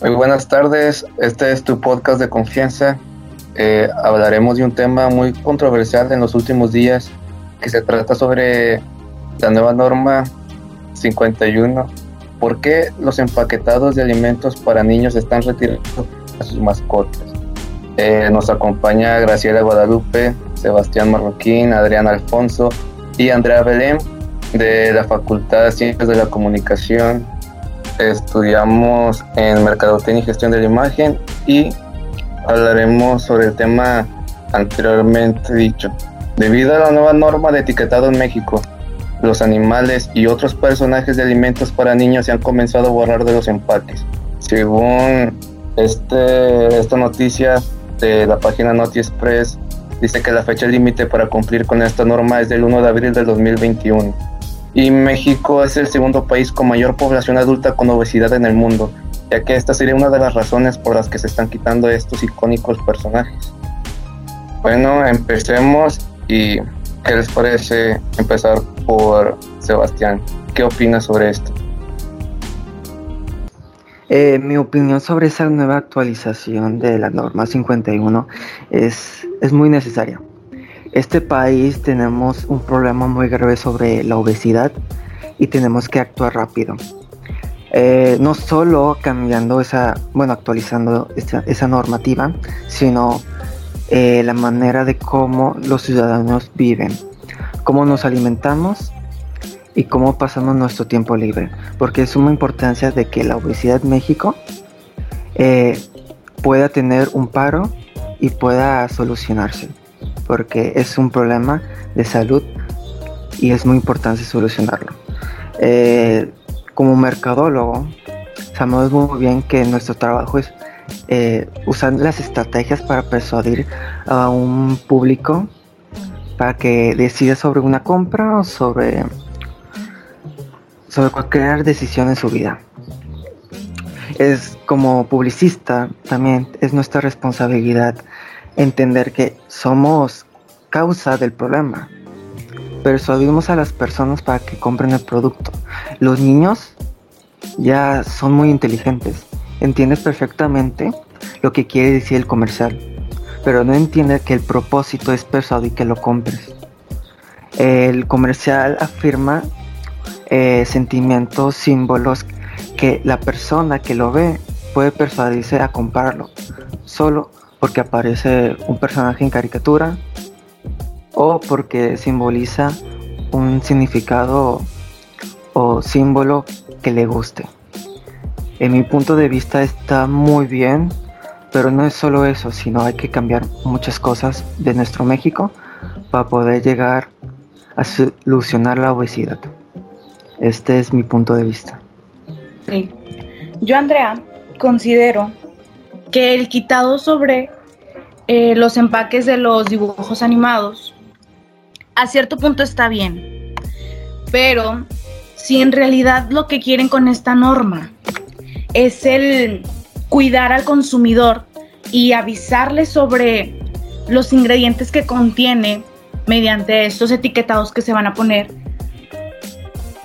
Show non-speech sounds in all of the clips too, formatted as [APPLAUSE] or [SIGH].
Muy buenas tardes, este es tu podcast de confianza. Eh, hablaremos de un tema muy controversial en los últimos días que se trata sobre la nueva norma 51. ¿Por qué los empaquetados de alimentos para niños están retirando a sus mascotas? Eh, nos acompaña Graciela Guadalupe, Sebastián Marroquín, Adrián Alfonso y Andrea Belén de la Facultad de Ciencias de la Comunicación estudiamos en Mercadotecnia y Gestión de la Imagen y hablaremos sobre el tema anteriormente dicho. Debido a la nueva norma de etiquetado en México, los animales y otros personajes de alimentos para niños se han comenzado a borrar de los empaques. Según este, esta noticia de la página Noti Express, dice que la fecha límite para cumplir con esta norma es del 1 de abril del 2021 y México es el segundo país con mayor población adulta con obesidad en el mundo, ya que esta sería una de las razones por las que se están quitando estos icónicos personajes. Bueno, empecemos y ¿qué les parece empezar por Sebastián? ¿Qué opinas sobre esto? Eh, mi opinión sobre esa nueva actualización de la norma 51 es, es muy necesaria este país tenemos un problema muy grave sobre la obesidad y tenemos que actuar rápido. Eh, no solo cambiando esa, bueno, actualizando esa, normativa, sino eh, la manera de cómo los ciudadanos viven, cómo nos alimentamos y cómo pasamos nuestro tiempo libre. Porque es suma importancia de que la obesidad en México eh, pueda tener un paro y pueda solucionarse porque es un problema de salud y es muy importante solucionarlo. Eh, como mercadólogo, sabemos muy bien que nuestro trabajo es eh, usar las estrategias para persuadir a un público para que decida sobre una compra o sobre, sobre cualquier decisión en su vida. Es como publicista también es nuestra responsabilidad entender que somos causa del problema. Persuadimos a las personas para que compren el producto. Los niños ya son muy inteligentes. Entiendes perfectamente lo que quiere decir el comercial, pero no entiende que el propósito es persuadir que lo compres. El comercial afirma eh, sentimientos, símbolos que la persona que lo ve puede persuadirse a comprarlo, solo porque aparece un personaje en caricatura o porque simboliza un significado o símbolo que le guste. En mi punto de vista está muy bien, pero no es solo eso, sino hay que cambiar muchas cosas de nuestro México para poder llegar a solucionar la obesidad. Este es mi punto de vista. Sí. Yo, Andrea, considero que el quitado sobre eh, los empaques de los dibujos animados a cierto punto está bien, pero si en realidad lo que quieren con esta norma es el cuidar al consumidor y avisarle sobre los ingredientes que contiene mediante estos etiquetados que se van a poner,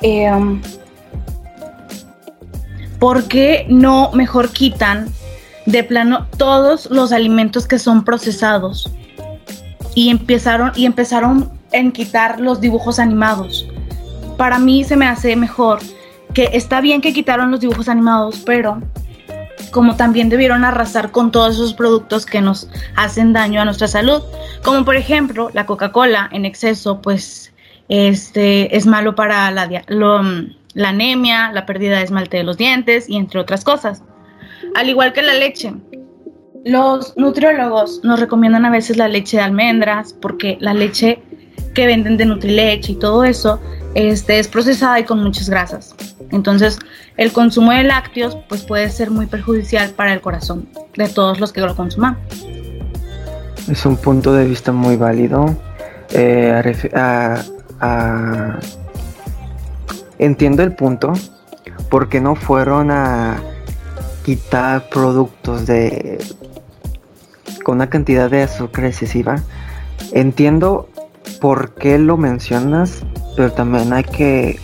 eh, ¿por qué no mejor quitan de plano todos los alimentos que son procesados y empezaron y empezaron en quitar los dibujos animados. Para mí se me hace mejor que está bien que quitaron los dibujos animados, pero como también debieron arrasar con todos esos productos que nos hacen daño a nuestra salud, como por ejemplo la Coca-Cola en exceso, pues este es malo para la, la anemia, la pérdida de esmalte de los dientes y entre otras cosas al igual que la leche. Los nutriólogos nos recomiendan a veces la leche de almendras porque la leche que venden de Nutrileche y todo eso este, es procesada y con muchas grasas. Entonces, el consumo de lácteos pues, puede ser muy perjudicial para el corazón de todos los que lo consuman. Es un punto de vista muy válido. Eh, entiendo el punto, porque no fueron a quitar productos de con una cantidad de azúcar excesiva. Entiendo por qué lo mencionas, pero también hay que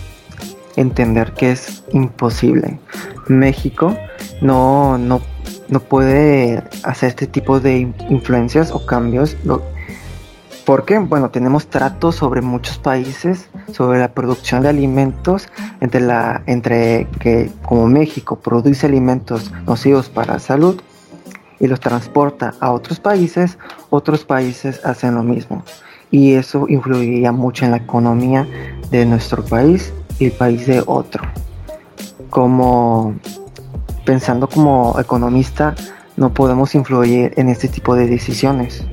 entender que es imposible. México no, no, no puede hacer este tipo de influencias o cambios. Porque, bueno, tenemos tratos sobre muchos países, sobre la producción de alimentos, entre, la, entre que como México produce alimentos nocivos para la salud y los transporta a otros países, otros países hacen lo mismo. Y eso influiría mucho en la economía de nuestro país y el país de otro. Como pensando como economista, no podemos influir en este tipo de decisiones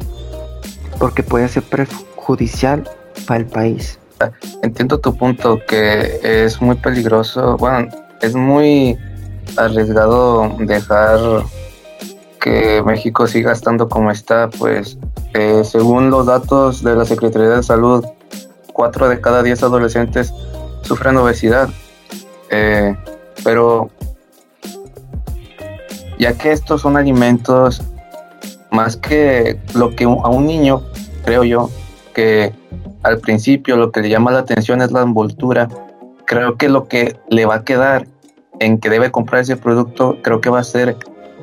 porque puede ser perjudicial para el país. Entiendo tu punto que es muy peligroso, bueno, es muy arriesgado dejar que México siga estando como está, pues eh, según los datos de la Secretaría de Salud, 4 de cada 10 adolescentes sufren obesidad. Eh, pero ya que estos son alimentos más que lo que a un niño, creo yo, que al principio lo que le llama la atención es la envoltura, creo que lo que le va a quedar en que debe comprar ese producto, creo que va a ser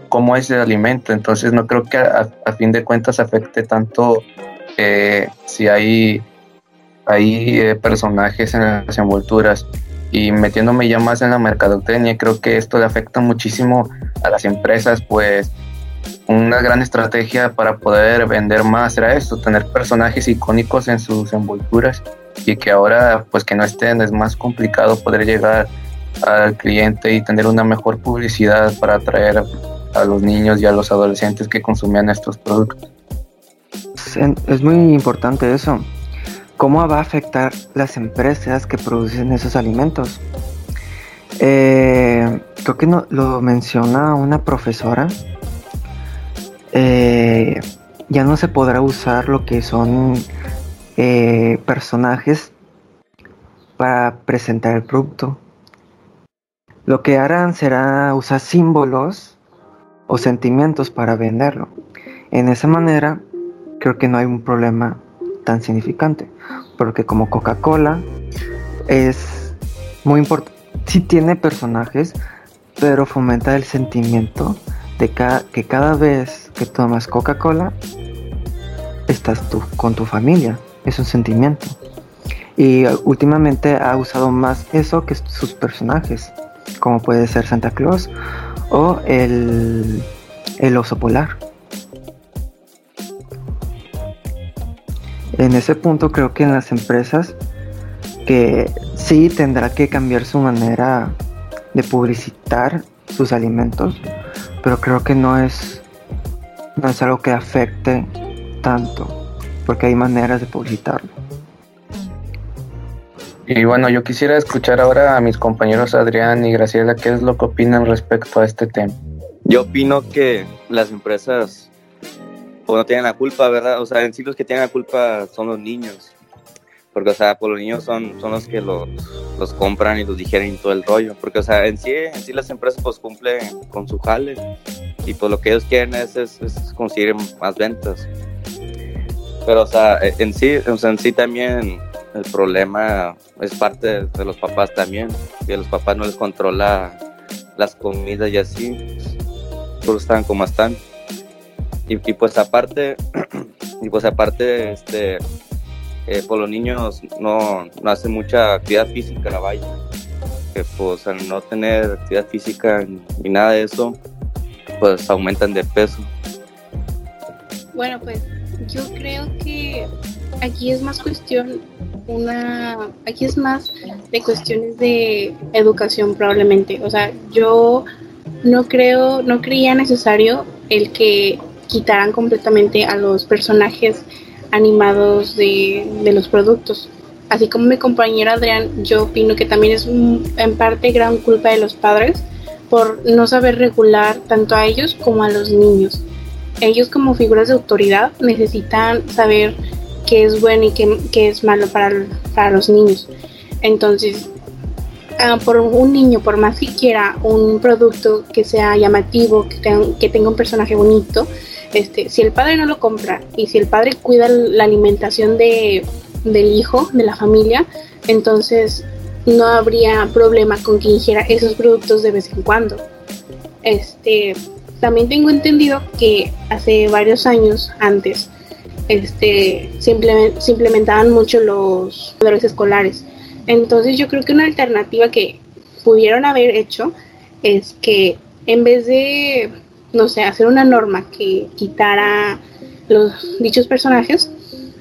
cómo es el alimento, entonces no creo que a, fin de cuentas afecte tanto eh, si hay, hay eh, personajes en las envolturas. Y metiéndome ya más en la mercadotecnia, creo que esto le afecta muchísimo a las empresas, pues una gran estrategia para poder vender más era esto, tener personajes icónicos en sus envolturas y que ahora pues que no estén es más complicado poder llegar al cliente y tener una mejor publicidad para atraer a los niños y a los adolescentes que consumían estos productos. Es muy importante eso. ¿Cómo va a afectar las empresas que producen esos alimentos? Eh, creo que no, lo menciona una profesora. Eh, ya no se podrá usar lo que son eh, personajes para presentar el producto. Lo que harán será usar símbolos o sentimientos para venderlo. En esa manera, creo que no hay un problema tan significante, porque como Coca-Cola es muy importante, sí tiene personajes, pero fomenta el sentimiento de que cada vez que tomas Coca-Cola, estás tú con tu familia, es un sentimiento. Y últimamente ha usado más eso que sus personajes, como puede ser Santa Claus o el, el oso polar. En ese punto creo que en las empresas que sí tendrá que cambiar su manera de publicitar sus alimentos, pero creo que no es no es algo que afecte tanto, porque hay maneras de publicitarlo. Y bueno, yo quisiera escuchar ahora a mis compañeros Adrián y Graciela qué es lo que opinan respecto a este tema. Yo opino que las empresas pues, no tienen la culpa, ¿verdad? O sea, en sí los que tienen la culpa son los niños. Porque, o sea, pues los niños son, son los que los, los compran y los digieren todo el rollo. Porque, o sea, en sí, en sí las empresas pues cumplen con su jale. Y pues lo que ellos quieren es, es, conseguir más ventas. Pero, o sea, en sí, o sea, en sí también el problema es parte de los papás también, que a los papás no les controla las comidas y así, solo están como están. Y, pues aparte, [CLEARS THROAT] y pues aparte, este, eh, por los niños no, no hacen mucha actividad física la valla, que pues al no tener actividad física ni nada de eso, pues aumentan de peso. Bueno, pues yo creo que aquí es más cuestión una aquí es más de cuestiones de educación probablemente o sea yo no creo no creía necesario el que quitaran completamente a los personajes animados de, los productos así como mi compañero Adrián yo opino que también es en parte gran culpa de los padres por no saber regular tanto a ellos como a los niños ellos como figuras de autoridad necesitan saber qué es bueno y qué, es malo para, para, los niños. Entonces, ah, por un niño, por más que quiera un producto que sea llamativo, que tenga un personaje bonito, este, si el padre no lo compra y si el padre cuida la alimentación de, del hijo, de la familia, entonces no habría problema con que ingiera esos productos de vez en cuando. Este, también tengo entendido que hace varios años antes este, se, implementaban mucho los valores escolares. Entonces yo creo que una alternativa que pudieron haber hecho es que en vez de, no sé, hacer una norma que quitara los dichos personajes,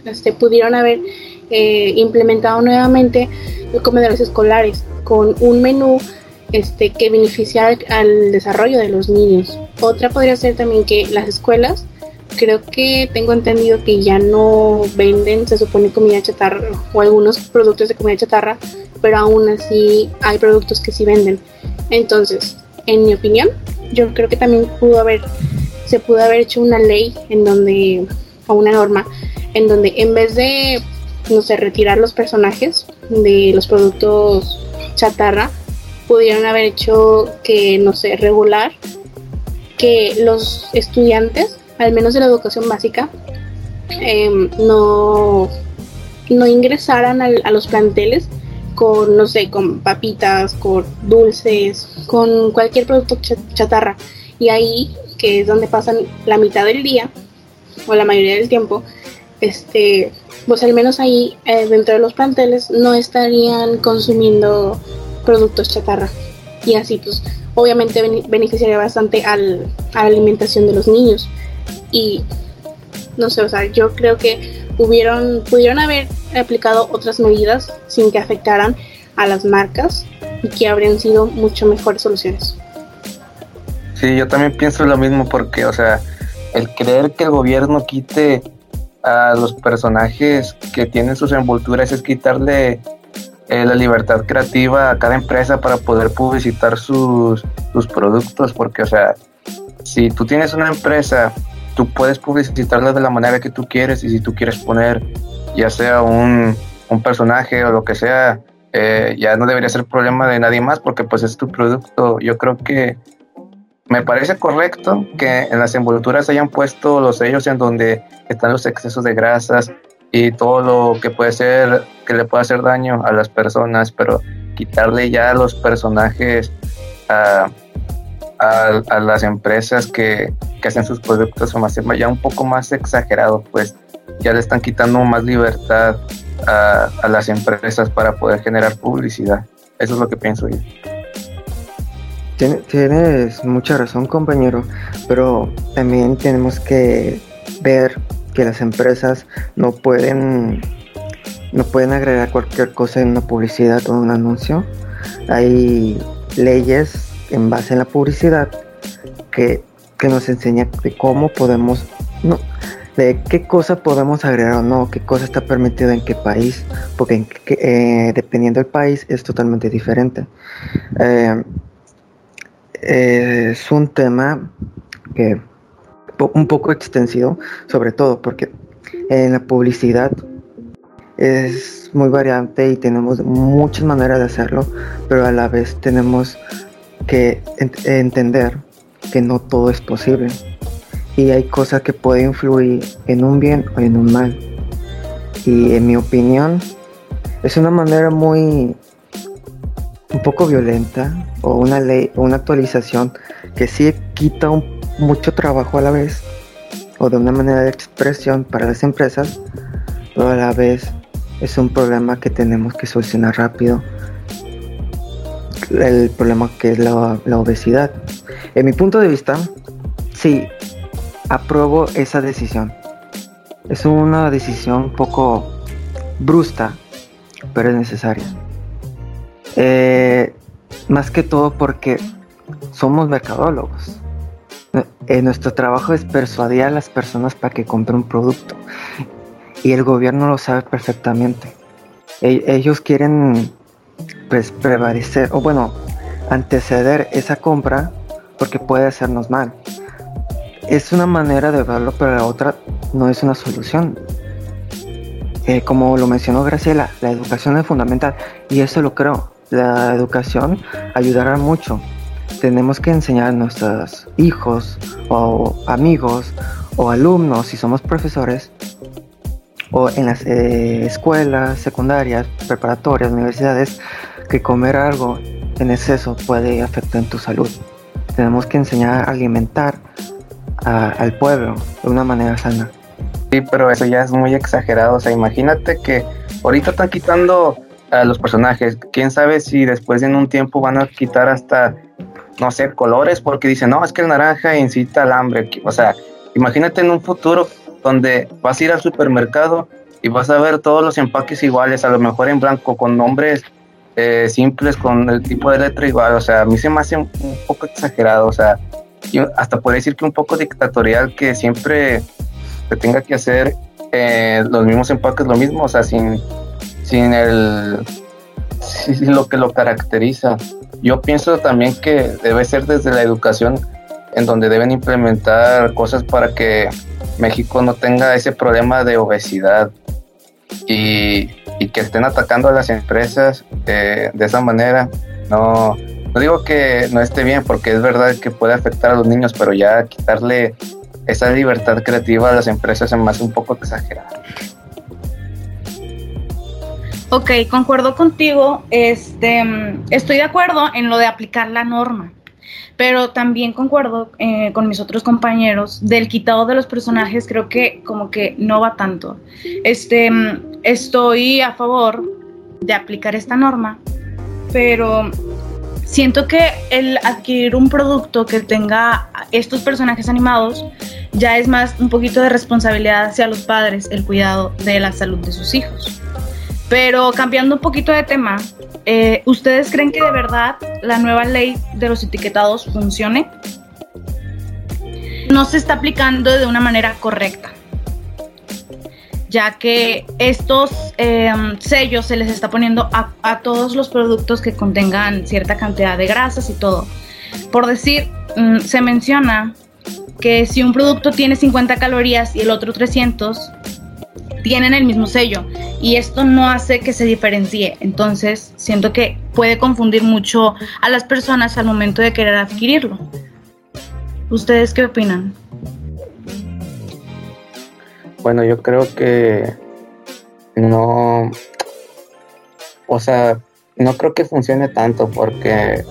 este, pudieron haber eh, implementado nuevamente los comedores escolares con un menú este, que beneficiara al desarrollo de los niños. Otra podría ser también que las escuelas, creo que tengo entendido que ya no venden, se supone, comida chatarra o algunos productos de comida chatarra, pero aún así hay productos que sí venden. Entonces, en mi opinión, yo creo que también pudo haber, se pudo haber hecho una ley en donde, o una norma, en donde en vez de, no sé, retirar los personajes de los productos chatarra, pudieron haber hecho que, no sé, regular que los estudiantes, al menos de la educación básica, em, no, no ingresaran a los planteles con, no sé, con papitas, con dulces, con cualquier producto chatarra. Y ahí, que es donde pasan la mitad del día, o la mayoría del tiempo, este, pues al menos ahí, eh, dentro de los planteles, no estarían consumiendo productos chatarra. Y así, pues, obviamente beneficiaría bastante al, a la alimentación de los niños. Y, no sé, o sea, yo creo que hubieron, pudieron haber aplicado otras medidas sin que afectaran a las marcas y que habrían sido mucho mejores soluciones. Sí, yo también pienso lo mismo porque, o sea, el creer que el gobierno quite a los personajes que tienen sus envolturas es quitarle eh, la libertad creativa a cada empresa para poder publicitar sus, sus productos, porque, o sea, si tú tienes una empresa, tú puedes publicitarla de la manera que tú quieres y si tú quieres poner ya sea un, un personaje o lo que sea, eh, ya no debería ser problema de nadie más porque pues es tu producto. Yo creo que me parece correcto que en las envolturas hayan puesto los sellos en donde están los excesos de grasas y todo lo que puede ser que le pueda hacer daño a las personas, pero quitarle ya los personajes a, a, las empresas que, que, hacen sus productos o más ya un poco más exagerado, pues ya le están quitando más libertad a, a las empresas para poder generar publicidad. Eso es lo que pienso yo. Tienes mucha razón, compañero, pero también tenemos que ver que las empresas no pueden no pueden agregar cualquier cosa en una publicidad o un anuncio. Hay leyes en base en la publicidad que, que nos enseña de cómo podemos no, de qué cosa podemos agregar o no, qué cosa está permitido en qué país, porque eh, dependiendo del país es totalmente diferente. Eh, es un tema que un poco extensivo, sobre todo porque en la publicidad es muy variante y tenemos muchas maneras de hacerlo, pero a la vez tenemos que entender que no todo es posible y hay cosas que pueden influir en un bien o en un mal. Y en mi opinión es una manera muy un poco violenta o una ley o una actualización que sí quita mucho trabajo a la vez o de una manera de expresión para las empresas, pero a la vez es un problema que tenemos que solucionar rápido. El problema que es la, la obesidad. En mi punto de vista, sí, apruebo esa decisión. Es una decisión un poco brusca, pero es necesaria. Eh, más que todo porque somos mercadólogos. Eh, nuestro trabajo es persuadir a las personas para que compren un producto. Y el gobierno lo sabe perfectamente. E, ellos quieren pues, prevalecer, o bueno, anteceder esa compra porque puede hacernos mal es una manera de verlo, pero la otra no es una solución. Eh, como lo mencionó Graciela, la educación es fundamental y eso lo creo. La educación ayudará mucho. Tenemos que enseñar a nuestros hijos o amigos o alumnos, si somos profesores, o en las eh, escuelas secundarias, preparatorias, universidades, que comer algo en exceso puede afectar en tu salud. Tenemos que enseñar a alimentar al pueblo de una manera sana. Sí, pero eso ya es muy exagerado. O sea, imagínate que ahorita están quitando a los personajes. Quién sabe si después en un tiempo van a quitar hasta, no sé, colores, porque dicen, no, es que el naranja incita al hambre. O sea, imagínate en un futuro donde vas a ir al supermercado y vas a ver todos los empaques iguales, a lo mejor en blanco, con nombres eh, simples, con el tipo de letra igual. O sea, a mí se me hace un, poco exagerado. O sea, hasta podría decir que un poco dictatorial que siempre se tenga que hacer eh, los mismos empaques, lo mismo, o sea, sin, sin el lo que lo caracteriza. Yo pienso también que debe ser desde la educación en donde deben implementar cosas para que México no tenga ese problema de obesidad y, que estén atacando a las empresas de esa manera. No, no digo que no esté bien porque es verdad que puede afectar a los niños, pero ya quitarle esa libertad creativa a las empresas es más un poco exagerado. Ok, concuerdo contigo. Este, estoy de acuerdo en lo de aplicar la norma, pero también concuerdo eh, con mis otros compañeros del quitado de los personajes. Creo que como que no va tanto. Este, estoy a favor de aplicar esta norma, pero siento que el adquirir un producto que tenga estos personajes animados ya es más un poquito de responsabilidad hacia los padres el cuidado de la salud de sus hijos. Pero cambiando un poquito de tema, eh, ¿ustedes creen que de verdad la nueva ley de los etiquetados funcione? No se está aplicando de una manera correcta ya que estos em, sellos se les está poniendo a, todos los productos que contengan cierta cantidad de grasas y todo. Por decir, mm, se menciona que si un producto tiene 50 calorías y el otro 300, tienen el mismo sello y esto no hace que se diferencie. Entonces, siento que puede confundir mucho a las personas al momento de querer adquirirlo. ¿Ustedes qué opinan? Bueno, yo creo que no, o sea, no creo que funcione tanto porque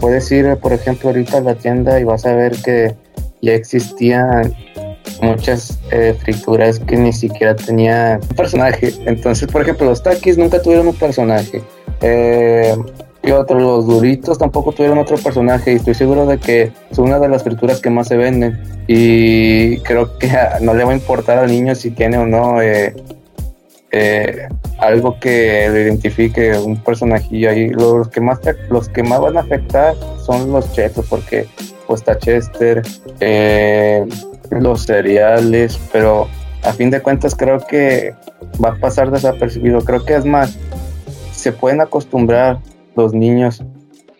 puedes ir, por ejemplo, ahorita a la tienda y vas a ver que ya existían muchas eh, frituras que ni siquiera tenían un personaje. Entonces, por ejemplo, los takis nunca tuvieron un personaje. Eh, y otros, los duritos tampoco tuvieron otro personaje y estoy seguro de que son una de las frituras que más se venden. Y creo que no le va a importar al niño si tiene o no eh, eh, algo que lo identifique un personajillo ahí. Los que más los que más van a afectar son los chetos porque pues está Chester eh, los cereales pero a fin de cuentas creo que va a pasar desapercibido. Creo que es más se pueden acostumbrar los niños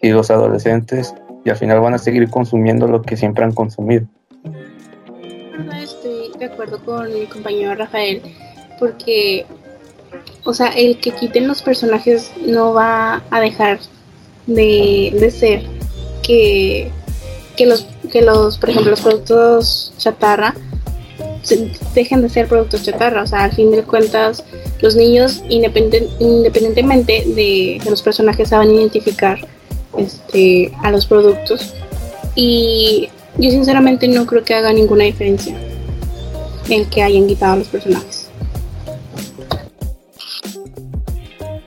y los adolescentes y al final van a seguir consumiendo lo que siempre han consumido. Estoy de acuerdo con mi compañero Rafael porque, o sea, el que quiten los personajes no va a dejar de, ser que, que, los, que los, por ejemplo, los productos chatarra dejen de ser productos chatarra. O sea, al fin de cuentas, los niños, independientemente de los personajes, saben identificar este, a los productos. Y yo sinceramente no creo que haga ninguna diferencia el que hayan quitado a los personajes.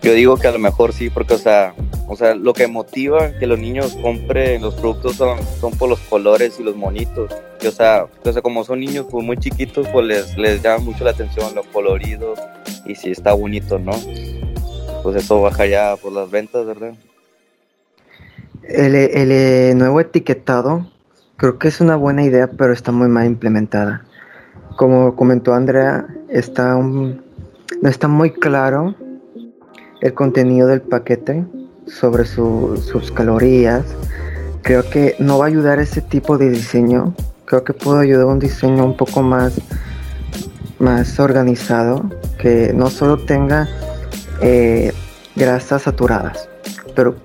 Yo digo que a lo mejor sí, porque, o sea, o sea, lo que motiva que los niños compren los productos son, son por los colores y los monitos. O, sea, como son niños pues, muy chiquitos, pues les, les llama mucho la atención lo colorido y si está bonito, ¿no? Pues eso baja ya por las ventas, ¿verdad? El, el, eh, nuevo etiquetado creo que es una buena idea, pero está muy mal implementada. Como comentó Andrea, está no está muy claro el contenido del paquete sobre sus calorías. Creo que no va a ayudar ese tipo de diseño. Creo que puedo ayudar a un diseño un poco más, más organizado, que no solo tenga eh, grasas saturadas, pero,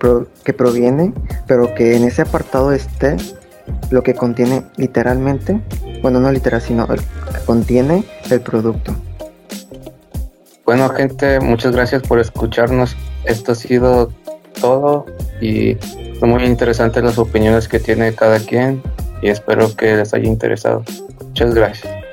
que proviene, pero que en ese apartado esté lo que contiene literalmente, bueno, no literal, sino contiene el producto. Bueno, gente, muchas gracias por escucharnos. Esto ha sido todo y son muy interesantes las opiniones que tiene cada quien y espero que les haya interesado. Muchas gracias.